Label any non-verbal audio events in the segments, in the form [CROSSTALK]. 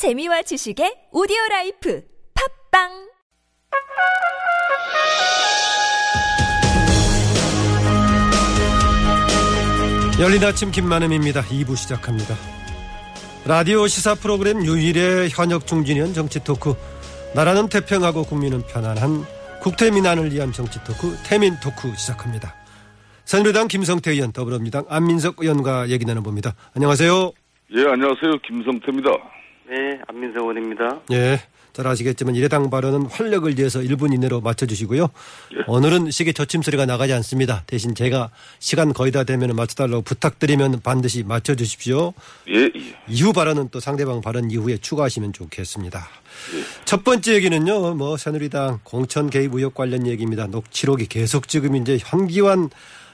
재미와 지식의 오디오 라이프 팟빵 열린 아침 김만흠입니다. 2부 시작합니다. 라디오 시사 프로그램 유일의 현역 중진 의원 정치 토크. 나라는 태평하고 국민은 편안한 국태민안을 위한 정치 토크 태민 토크 시작합니다. 새누리당 김성태 의원 더불어민주당 안민석 의원과 얘기 나눠봅니다. 안녕하세요. 예, 안녕하세요. 김성태입니다. 네, 안민석 의원입니다. 예. 잘 아시겠지만 이해당 발언은 활력을 위해서 1분 이내로 맞춰주시고요. 오늘은 시계 저침 소리가 나가지 않습니다. 대신 제가 시간 거의 다 되면 맞춰달라고 부탁드리면 반드시 맞춰주십시오. 예, 예. 이후 발언은 또 상대방 발언 이후에 추가하시면 좋겠습니다. 첫 번째 얘기는요, 뭐 새누리당 공천 개입 의혹 관련 얘기입니다. 녹취록이 계속 지금 이제 현기환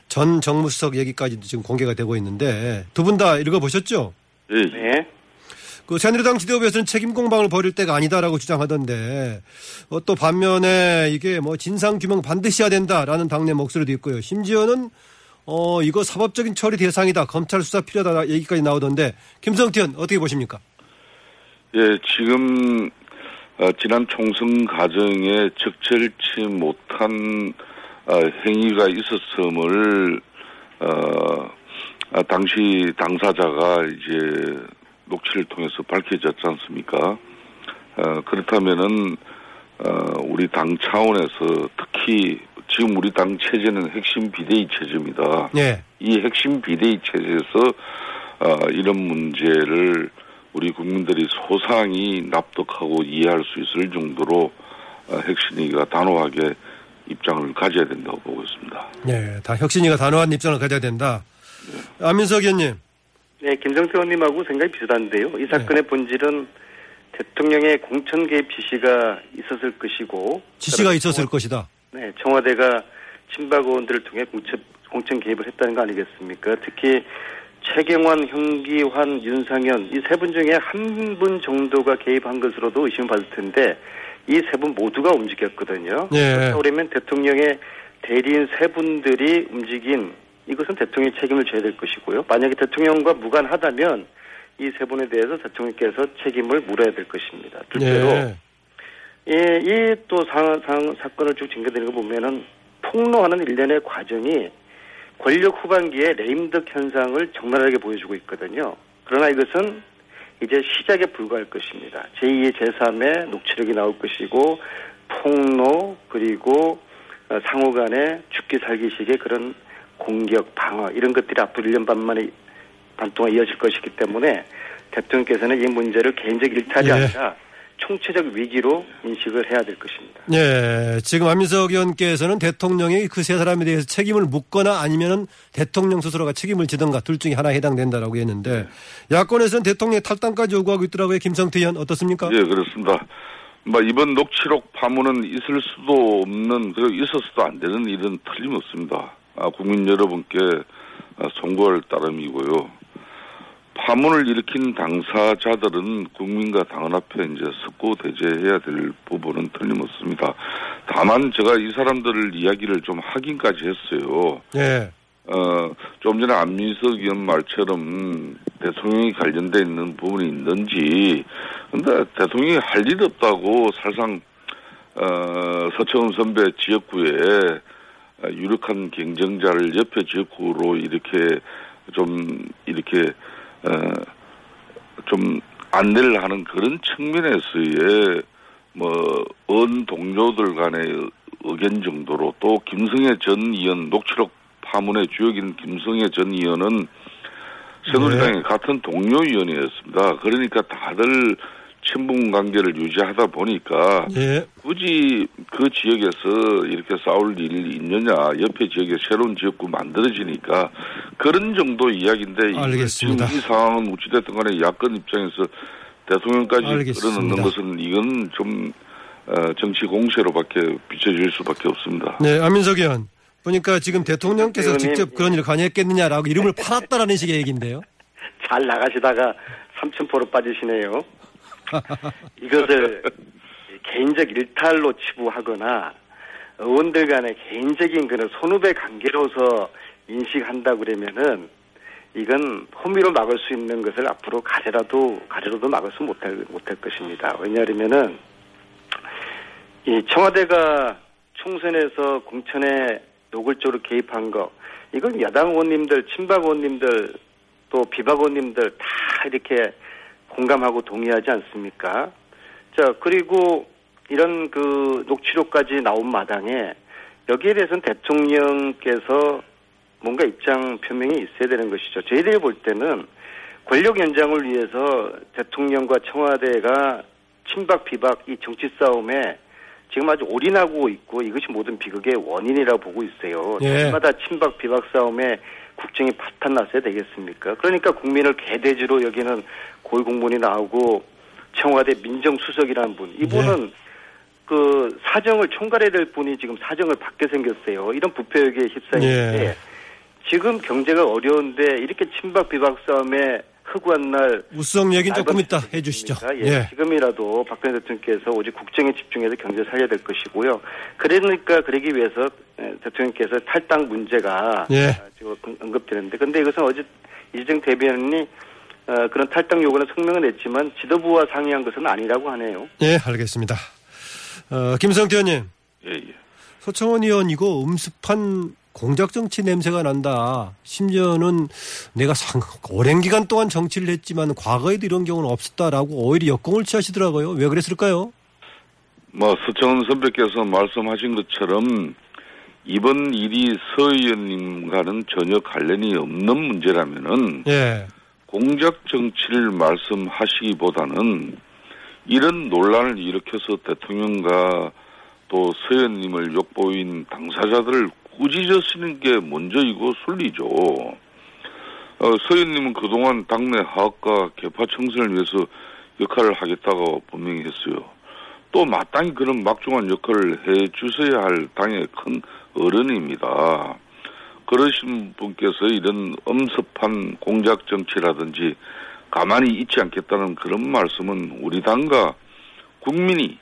전 정무수석 얘기까지도 지금 공개가 되고 있는데 두 분 다 읽어보셨죠? 예, 예. 네. 그 새누리당 지도부에서는 책임 공방을 벌일 때가 아니다라고 주장하던데 어, 또 반면에 이게 뭐 진상 규명 반드시 해야 된다라는 당내 목소리도 있고요. 심지어는 어 이거 사법적인 처리 대상이다. 검찰 수사 필요하다 얘기까지 나오던데 김성태 의원 어떻게 보십니까? 예, 지금 어, 지난 총선 과정에 적절치 못한 어, 행위가 있었음을 어, 아, 당시 당사자가 이제 녹취를 통해서 밝혀졌지 않습니까? 어, 그렇다면은 어, 우리 당 차원에서 특히 지금 우리 당 체제는 핵심 비대위 체제입니다. 네. 이 핵심 비대위 체제에서 어, 이런 문제를 우리 국민들이 소상히 납득하고 이해할 수 있을 정도로 어, 핵심이가 단호하게 입장을 가져야 된다고 보고 있습니다. 네, 다 혁신이가 단호한 입장을 가져야 된다. 안민석 의원님. 네, 김성태 의원님하고 생각이 비슷한데요. 이 사건의 본질은 대통령의 공천 개입 지시가 있었을 것이고 지시가 있었을 청와- 것이다. 네, 청와대가 친박 의원들을 통해 공천, 공천 개입을 했다는 거 아니겠습니까? 특히 최경환, 현기환, 윤상현 이 세 분 중에 한 분 정도가 개입한 것으로도 의심을 받을 텐데 이 세 분 모두가 움직였거든요. 예. 그렇다고 그러면 대통령의 대리인 세 분들이 움직인 이것은 대통령이 책임을 져야 될 것이고요. 만약에 대통령과 무관하다면 이 세 분에 대해서 대통령께서 책임을 물어야 될 것입니다. 둘째로 네. 예, 이또 상, 상, 사건을 쭉 징계되는 거 보면은 폭로하는 일련의 과정이 권력 후반기에 레임덕 현상을 적나라하게 보여주고 있거든요. 그러나 이것은 이제 시작에 불과할 것입니다. 제2의 제3의 녹취록이 나올 것이고 폭로 그리고 어, 상호 간의 죽기 살기식의 그런 공격, 방어 이런 것들이 앞으로 1년 반 만에 반 동안 이어질 것이기 때문에 대통령께서는 이 문제를 개인적 일탈이 예. 아니라 총체적 위기로 인식을 해야 될 것입니다. 네, 지금 안민석 의원께서는 대통령이 그 세 사람에 대해서 책임을 묻거나 아니면은 대통령 스스로가 책임을 지던가 둘 중에 하나에 해당된다라고 했는데 야권에서는 대통령 탈당까지 요구하고 있더라고요. 김성태 의원 어떻습니까? 예, 그렇습니다. 뭐 이번 녹취록 파문은 있을 수도 없는 그리고 있어서도 안 되는 일은 틀림없습니다. 아, 국민 여러분께 아, 송구할 따름이고요. 파문을 일으킨 당사자들은 국민과 당원 앞에 이제 석고 대제해야 될 부분은 틀림없습니다. 다만 제가 이 사람들을 이야기를 좀 하긴까지 했어요. 네. 어, 좀 전에 안민석 의원 말처럼 대통령이 관련돼 있는 부분이 있는지, 근데 대통령이 할 일 없다고 사실상, 어, 서청원 선배 지역구에 어, 유력한 경쟁자를 옆에 지역구로 이렇게 좀, 이렇게, 어, 좀 안내를 하는 그런 측면에서의 뭐, 언 동료들 간의 의견 정도로 또 김성애 전 의원 녹취록 파문의 주역인 김성애 전 의원은 새누리당의 같은 동료 의원이었습니다. 그러니까 다들 친분 관계를 유지하다 보니까 예. 굳이 그 지역에서 이렇게 싸울 일이 있느냐 옆에 지역에 새로운 지역구 만들어지니까 그런 정도 이야기인데 알겠습니다. 지금 이 상황은 어찌됐든 간에 야권 입장에서 대통령까지 알겠습니다. 끌어넣는 것은 이건 좀 어, 정치 공세로밖에 비춰질 수밖에 없습니다. 네, 안민석 의원. 보니까 지금 대통령께서. 직접 그런 일을 관여했겠느냐라고 이름을 팔았다라는 식의 얘기인데요. [LAUGHS] 잘 나가시다가 삼천포로 빠지시네요. 이것을 개인적 일탈로 치부하거나 의원들 간의 개인적인 그런 선후배 관계로서 인식한다 그러면은 이건 호미로 막을 수 있는 것을 앞으로 가래라도 가래로도 막을 수 못할 못할 것입니다. 왜냐하면은 이 청와대가 총선에서 공천에 노골적으로 개입한 거 이건 야당 의원님들, 친박 의원님들 또 비박 의원님들 다 이렇게 공감하고 동의하지 않습니까? 자 그리고 이런 그 녹취록까지 나온 마당에 여기에 대해서는 대통령께서 뭔가 입장 표명이 있어야 되는 것이죠. 저희들이 볼 때는 권력 연장을 위해서 대통령과 청와대가 친박 비박 이 정치 싸움에 지금 아주 올인하고 있고 이것이 모든 비극의 원인이라고 보고 있어요. 예. 때마다 친박 비박 싸움에 국정이 파탄 났어야 되겠습니까? 그러니까 국민을 개돼지로 여기는 고위공무원이 나오고 청와대 민정수석이라는 분 이분은 그 사정을 총괄해야 될 분이 지금 사정을 받게 생겼어요. 이런 부패욕에 휩싸이는데 예. 지금 경제가 어려운데 이렇게 친박 비박 싸움에 흑우한 날 우수성 얘기는 조금 새지 해주시죠. 예, 예. 지금이라도 박근혜 대통령께서 오직 국정에 집중해서 경제 살려야 될 것이고요. 그러니까 그러기 위해서 에, 대통령께서 탈당 문제가 예. 아, 지금 언- 언급되는데, 근데 이것은 어제 이재정 대변인이 어, 그런 탈당 요구는 성명을 냈지만 지도부와 상의한 것은 아니라고 하네요. 예, 알겠습니다. 어, 김성태 의원님, 예, 예. 서청원 의원 이거 음습한 공작 정치 냄새가 난다. 심지어는 내가 상, 오랜 기간 동안 정치를 했지만 과거에도 이런 경우는 없었다라고 오히려 역공을 취하시더라고요. 왜 그랬을까요? 뭐 서청원 선배께서 말씀하신 것처럼 이번 일이 서 의원님과는 전혀 관련이 없는 문제라면은 예. 공작 정치를 말씀하시기보다는 이런 논란을 일으켜서 대통령과 또 서현님을 욕보인 당사자들을 꾸짖으시는 게 먼저이고 순리죠. 어, 서현님은 그동안 당내 하학과 개파 청산을 위해서 역할을 하겠다고 분명히 했어요. 또 마땅히 그런 막중한 역할을 해 주셔야 할 당의 큰 어른입니다. 그러신 분께서 이런 엄습한 공작 정치라든지 가만히 있지 않겠다는 그런 말씀은 우리 당과 국민이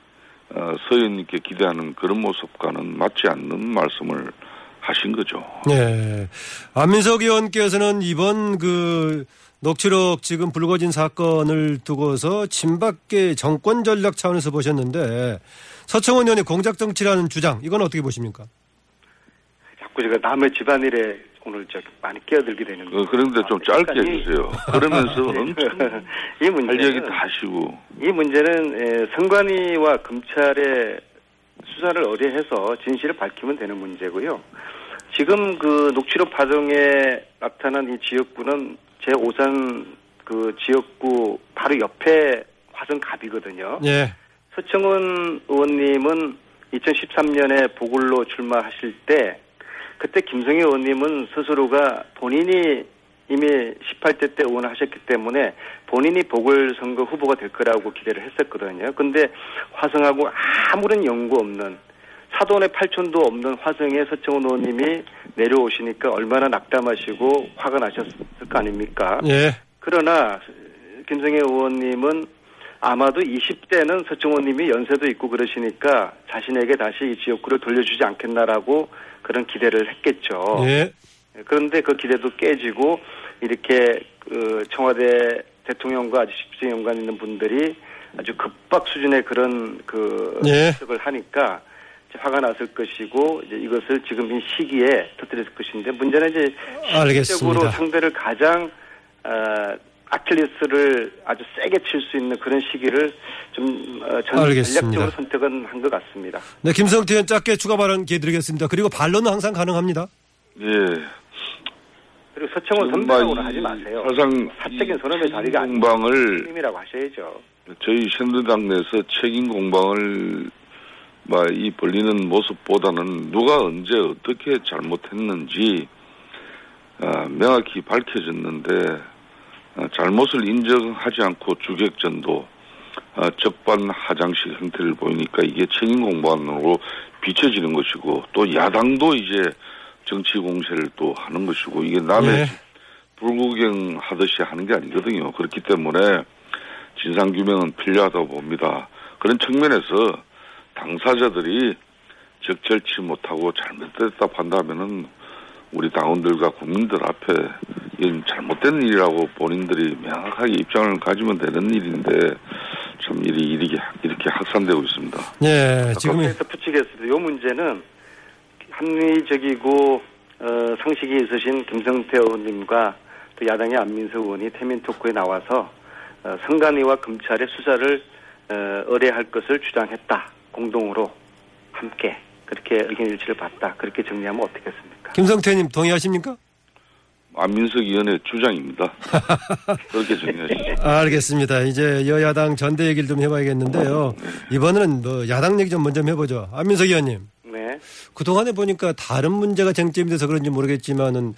어, 서현님께 기대하는 그런 모습과는 맞지 않는 말씀을 하신 거죠. 예. 안민석 의원께서는 이번 그 녹취록 지금 불거진 사건을 두고서 친박계 정권 전략 차원에서 보셨는데 서청원 의원의 공작 정치라는 주장 이건 어떻게 보십니까? 자꾸 제가 남의 집안일에 오늘 저 많이 끼어들게 되는 어, 그런데 좀 짧게 그러니까 이- 해주세요. 그러면서 [LAUGHS] 엄청 이할 문제는 얘기 다 하시고. 이 문제는 에, 선관위와 검찰의 수사를 의뢰해서 진실을 밝히면 되는 문제고요. 지금 그 녹취록 파동에 나타난 이 지역구는 제5산 그 지역구 바로 옆에 화성갑이거든요. 예. 서청원 의원님은 2013년에 보궐로 출마하실 때 그때 김성희 의원님은 스스로가 본인이 이미 18대 때 의원을 하셨기 때문에 본인이 보궐선거 후보가 될 거라고 기대를 했었거든요. 근데 화성하고 아무런 연고 없는 사돈의 팔촌도 없는 화성에 서청원 의원님이 내려오시니까 얼마나 낙담하시고 화가 나셨을 거 아닙니까? 예. 그러나 김성애 의원님은 아마도 20대는 서청원 님이 연세도 있고 그러시니까 자신에게 다시 이 지역구를 돌려주지 않겠나라고 그런 기대를 했겠죠. 예. 그런데 그 기대도 깨지고 이렇게 그 청와대 대통령과 아주 직접 연관 있는 분들이 아주 급박 수준의 그런 그 예. 해석을 하니까 이제 화가 났을 것이고 이제 이것을 지금 이 시기에 터뜨렸을 것인데 문제는 이제 알겠습니다. 실질적으로 상대를 가장 어, 아킬레스를 아주 세게 칠 수 있는 그런 시기를 좀 어, 전. 전략적으로 선택은 한 것 같습니다. 네, 김성태 의원 짧게 추가 발언 기회 드리겠습니다. 그리고 반론은 항상 가능합니다. 예. 그리고 서청원 선배라고는 이 하지 마세요. 사상 사적인 선언의 자리가 아닌 공방을 님이라고 하셔야죠. 저희 새누리당 내에서 책임 공방을 막이 벌리는 모습보다는 누가 언제 어떻게 잘못했는지 아, 명확히 밝혀졌는데 아, 잘못을 인정하지 않고 주객전도 아, 적반하장식 형태를 보이니까 이게 책임 공방으로 비춰지는 것이고 또 야당도 이제 정치 공세를 또 하는 것이고 이게 남의 예. 불구경 하듯이 하는 게 아니거든요. 그렇기 때문에 진상규명은 필요하다고 봅니다. 그런 측면에서 당사자들이 적절치 못하고 잘못됐다 판다면은 우리 당원들과 국민들 앞에 이건 잘못된 일이라고 본인들이 명확하게 입장을 가지면 되는 일인데 참 일이 이렇게 이렇게 확산되고 있습니다. 예, 지금 거기에서 붙이겠습니다. 이 문제는 합리적이고 어, 상식이 있으신 김성태 의원님과 또 야당의 안민석 의원이 태민 토크에 나와서 어, 선관위와 검찰의 수사를 어, 의뢰할 것을 주장했다. 공동으로 함께 그렇게 의견 일치를 봤다. 그렇게 정리하면 어떻겠습니까? 김성태님 동의하십니까? 안민석 의원의 주장입니다. [LAUGHS] 그렇게 정리하시죠. 알겠습니다. 이제 여야당 전대 얘기를 좀 해봐야겠는데요. 이번에는 뭐 야당 얘기 좀 먼저 해보죠. 안민석 의원님. 네. 그동안에 보니까 다른 문제가 쟁점이 돼서 그런지 모르겠지만은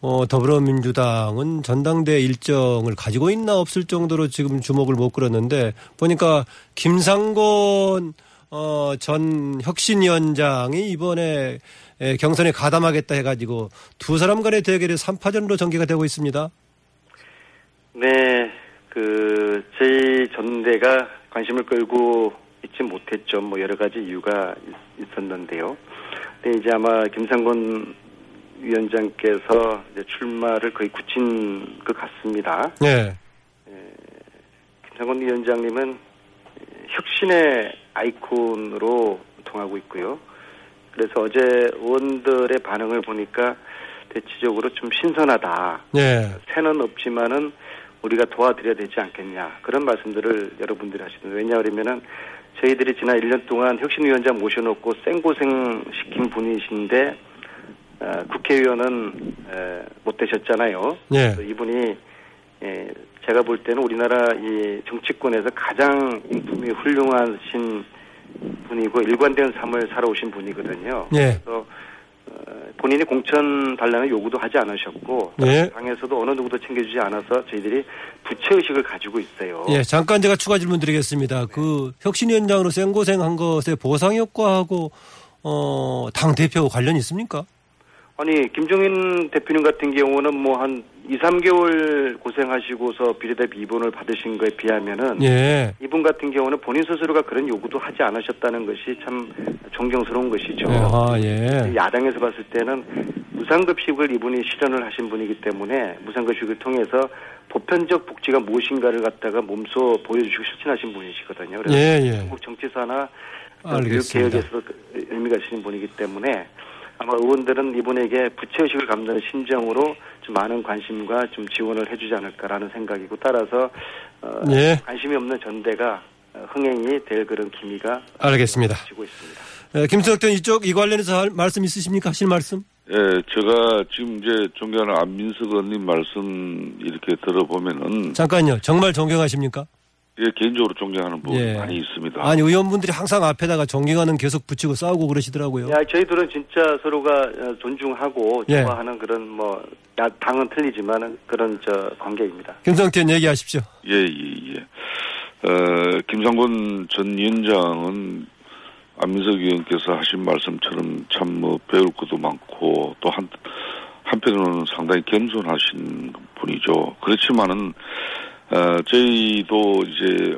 어, 더불어민주당은 전당대 일정을 가지고 있나 없을 정도로 지금 주목을 못 끌었는데 보니까 김상곤 어, 전 혁신위원장이 이번에 에, 경선에 가담하겠다 해가지고 두 사람 간의 대결이 3파전으로 전개가 되고 있습니다. 네, 그, 저희 전대가 관심을 끌고 있지 못했죠. 뭐 여러 가지 이유가 있- 있었는데요. 근데 이제 아마 김상곤 위원장께서 이제 출마를 거의 굳힌 것 같습니다. 네. 김상곤 위원장님은 혁신의 아이콘으로 통하고 있고요. 그래서 어제 의원들의 반응을 보니까 대체적으로 좀 신선하다. 네. 새는 없지만은 우리가 도와드려야 되지 않겠냐 그런 말씀들을 여러분들이 하시는 왜냐하면은 저희들이 지난 1년 동안 혁신위원장 모셔놓고 생고생 시킨 분이신데 어, 국회의원은 에, 못 되셨잖아요. 네. 그래서 이분이 에, 제가 볼 때는 우리나라 이 정치권에서 가장 인품이 훌륭하신 분이고 일관된 삶을 살아오신 분이거든요. 네. 그래서 어, 본인이 공천 달라는 요구도 하지 않으셨고 네. 당에서도 어느 누구도 챙겨주지 않아서 저희들이 부채 의식을 가지고 있어요. 예, 잠깐 제가 추가 질문 드리겠습니다. 그 혁신위원장으로 생고생한 것에 보상 효과하고 어, 당 대표하고 관련이 있습니까? 아니 김종인 대표님 같은 경우는 뭐 한 2, 3개월 고생하시고서 비례대표 2번을 받으신 거에 비하면은 예. 이분 같은 경우는 본인 스스로가 그런 요구도 하지 않으셨다는 것이 참 존경스러운 것이죠. 네, 아, 예. 야당에서 봤을 때는 무상급식을 이분이 실현을 하신 분이기 때문에 무상급식을 통해서 보편적 복지가 무엇인가를 갖다가 몸소 보여주시고 실천하신 분이시거든요. 그래서 예, 예. 한국 정치사나 알겠습니다. 교육 개혁에서 의미가 있으신 분이기 때문에 아마 의원들은 이분에게 부채의식을 감는 심정으로 좀 많은 관심과 좀 지원을 해주지 않을까라는 생각이고 따라서 어, 예. 관심이 없는 전대가 어, 흥행이 될 그런 기미가 알겠습니다. 지고 있습니다. 예, 김석현 이쪽 이 관련해서 할 말씀 있으십니까? 하실 말씀? 예, 제가 지금 이제 존경하는 안민석 의원님 말씀 이렇게 들어보면은 잠깐요. 정말 존경하십니까? 예, 개인적으로 존경하는 부분이 예. 많이 있습니다. 아니 의원분들이 항상 앞에다가 존경하는 계속 붙이고 싸우고 그러시더라고요. 야, 저희들은 진짜 서로가 어, 존중하고 예. 좋아하는 그런 뭐 야, 당은 틀리지만 그런 저 관계입니다. 김성태 얘기하십시오. 예, 예, 예. 어, 김상곤 전 위원장은 안민석 의원께서 하신 말씀처럼 참 뭐 배울 것도 많고 또 한, 한편으로는 상당히 겸손하신 분이죠. 그렇지만은, 어, 저희도 이제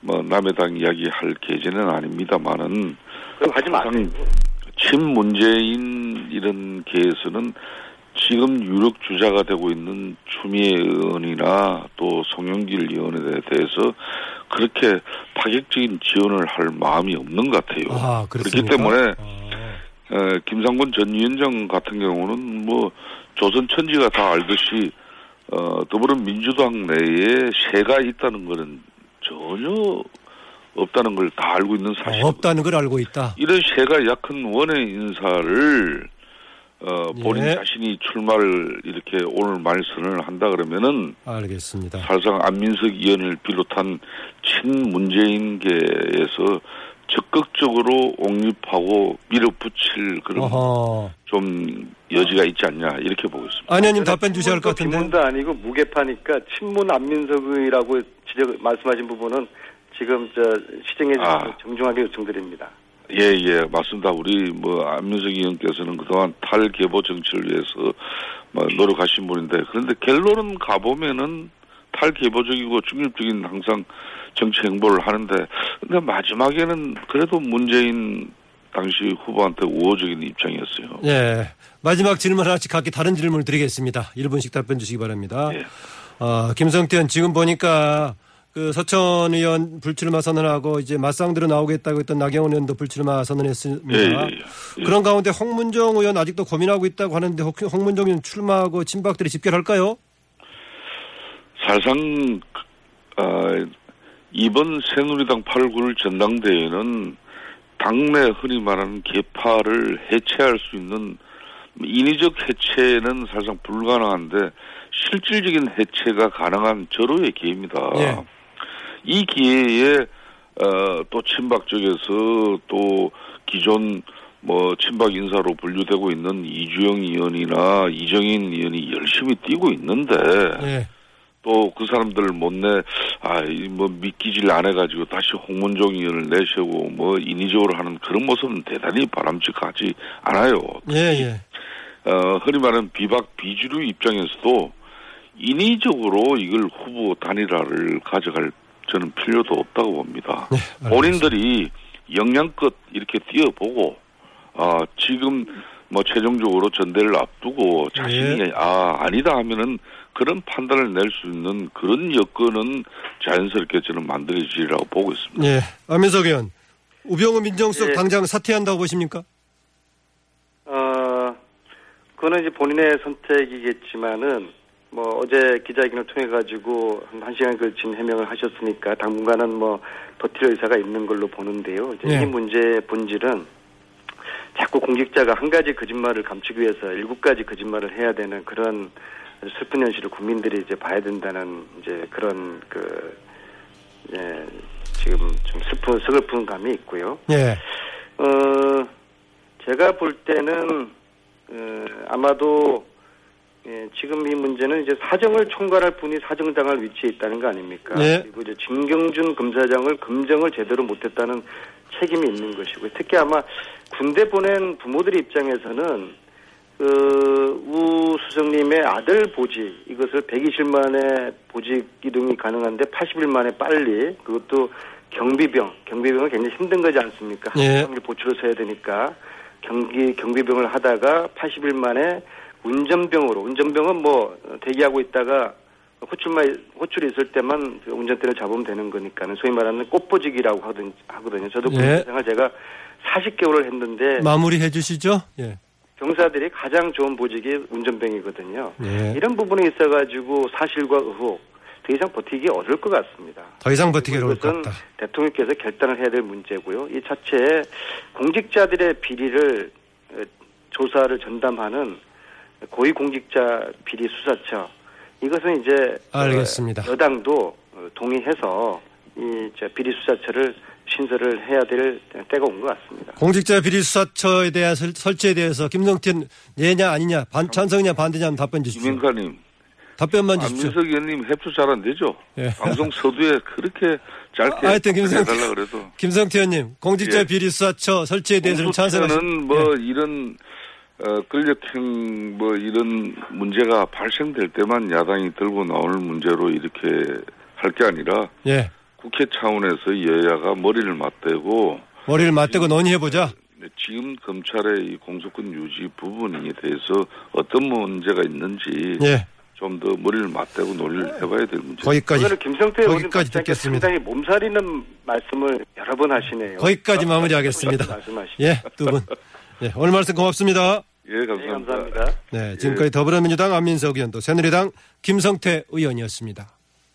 뭐 남의 당 이야기할 계제는 아닙니다만은 그럼 하지 마세요. 친문재인 이런 계에서는 지금 유력 주자가 되고 있는 추미애 의원이나 또 송영길 의원에 대해서 그렇게 파격적인 지원을 할 마음이 없는 것 같아요. 아, 그렇기? 때문에 아, 에, 김상곤 전 위원장 같은 경우는 뭐 조선 천지가 다 알듯이 어, 더불어민주당 내에 세가 있다는 것은 전혀 없다는 걸 다 알고 있는 사실. 없다는 걸 알고 있다. 이런 세가 약한 원외 인사를 어, 본인 예. 자신이 출마를 이렇게 오늘 말선을 한다 그러면은 알겠습니다. 사실상 안민석 의원을 비롯한 친문재인계에서 적극적으로 옹립하고 밀어붙일 그런 어허. 좀 여지가 있지 않냐 이렇게 보고 있습니다. 안 의원님 답변 주셔야 할 것 같은데. 비문도 아니고 무게파니까 친문 안민석이라고 지적 말씀하신 부분은 지금 저 시정해 주셔서 아. 정중하게 요청드립니다. 예, 예, 맞습니다. 우리 뭐 안민석 의원께서는 그동안 탈개보 정치를 위해서 뭐 노력하신 분인데 그런데 결론은 가보면은 탈개보적이고 중립적인 항상 정치 행보를 하는데 근데 마지막에는 그래도 문재인 당시 후보한테 우호적인 입장이었어요. 예. 마지막 질문 하나씩 각기 다른 질문을 드리겠습니다. 1분씩 답변 주시기 바랍니다. 예. 어, 김성태 의원 지금 보니까 그 서천 의원 불출마 선언하고 이제 맞상대로 나오겠다고 했던 나경원 의원도 불출마 선언했습니다. 예, 예, 예. 그런 가운데 홍문정 의원 아직도 고민하고 있다고 하는데 혹- 홍문정 의원 출마하고 친박들이 집결할까요? 사실상 아, 이번 새누리당 8, 9일 전당대회는 당내 흔히 말하는 개파를 해체할 수 있는 인위적 해체는 사실상 불가능한데 실질적인 해체가 가능한 절호의 기회입니다. 예. 이 기회에 어, 또 친박 쪽에서 또 기존 뭐 친박 인사로 분류되고 있는 이주영 의원이나 이정인 의원이 열심히 뛰고 있는데 예. 또 그 사람들 못내 아뭐 믿기질 안 해가지고 다시 홍문종 의원을 내세우고 뭐 인위적으로 하는 그런 모습은 대단히 바람직하지 않아요. 예, 예. 어, 흔히 말하는 비박 비주류 입장에서도 인위적으로 이걸 후보 단일화를 가져갈 저는 필요도 없다고 봅니다. 네. 본인들이 역량껏 이렇게 뛰어보고 아 지금 뭐 최종적으로 전대를 앞두고 자신이 예. 아 아니다 하면은 그런 판단을 낼 수 있는 그런 여건은 자연스럽게 저는 만들어지리라고 보고 있습니다. 예. 안민석 의원. 우병우 민정수석 예. 당장 사퇴한다고 보십니까? 어, 그거는 이제 본인의 선택이겠지만은 뭐 어제 기자회견을 통해 가지고 한, 한 시간 걸친 해명을 하셨으니까 당분간은 뭐 버틸 의사가 있는 걸로 보는데요. 이제 네. 이 문제의 본질은 자꾸 공직자가 한 가지 거짓말을 감추기 위해서 일곱 가지 거짓말을 해야 되는 그런 슬픈 현실을 국민들이 이제 봐야 된다는 이제 그런 그 예, 지금 좀 슬픈 서글픈 감이 있고요. 예. 어, 제가 볼 때는, 어, 아마도, 예, 지금 이 문제는 이제 사정을 총괄할 분이 사정당할 위치에 있다는 거 아닙니까? 네. 그리고 이제 진경준 검사장을 검정을 제대로 못했다는 책임이 있는 것이고, 특히 아마 군대 보낸 부모들 입장에서는, 그, 우 수석님의 아들 보직, 이것을 120일 만에 보직 이동이 가능한데 80일 만에 빨리, 그것도 경비병, 경비병은 굉장히 힘든 거지 않습니까? 예. 을 보초로 서야 되니까 경기 경비병을 하다가 80일 만에 운전병으로 운전병은 뭐 어, 대기하고 있다가 호출만 호출이 있을 때만 그 운전대를 잡으면 되는 거니까는 소위 말하는 꽃보직이라고 하거든, 하거든요. 저도 예. 그 생활 제가 40개월을 했는데 마무리해 주시죠. 예. 병사들이 가장 좋은 보직이 운전병이거든요. 예. 이런 부분에 있어가지고 사실과 의혹 더 이상 버티기 어려울 것 같습니다. 더 이상 버티기 어려울 것 같다. 대통령께서 결단을 해야 될 문제고요. 이 자체에 공직자들의 비리를 에, 조사를 전담하는 고위공직자 비리 수사처 이것은 이제 알겠습니다. 어, 여당도 어, 동의해서 이저 비리 수사처를 신설을 해야 될 때가 온 것 같습니다. 공직자 비리 수사처에 대한 설- 설치에 대해서 김성태 예냐 아니냐 반, 찬성이냐 반대냐 한번 답변 주십시오. 김인카님, 답변만 주십시오. 안민석 의원님 협조 잘 안 되죠? 예. 방송 서두에 그렇게 짧게 아, 하여튼 김성태- 해달라 그래도. 김성태 의원님 공직자 예. 비리 수사처 설치에 대해서는 찬성하시 공수처는 뭐 이런 어, 끌력형 뭐 이런 문제가 발생될 때만 야당이 들고 나올 문제로 이렇게 할 게 아니라 예. 국회 차원에서 여야가 머리를 맞대고 머리를 맞대고 논의해 보자. 지금 검찰의 이 공소권 유지 부분에 대해서 어떤 문제가 있는지 예. 좀더 머리를 맞대고 논의를 해봐야 될 문제. 거기까지 오늘은 김성태 거기까지 듣겠습니다. 상당히 몸살이는 말씀을 여러 번 하시네요. 거기까지 마무리하겠습니다. 말씀하시죠. 예, 두 분. 예, 오늘 말씀 고맙습니다. 예, 네, 감사합니다. 감사합니다. 네, 지금까지 더불어민주당 안민석 의원 또 새누리당 김성태 의원이었습니다.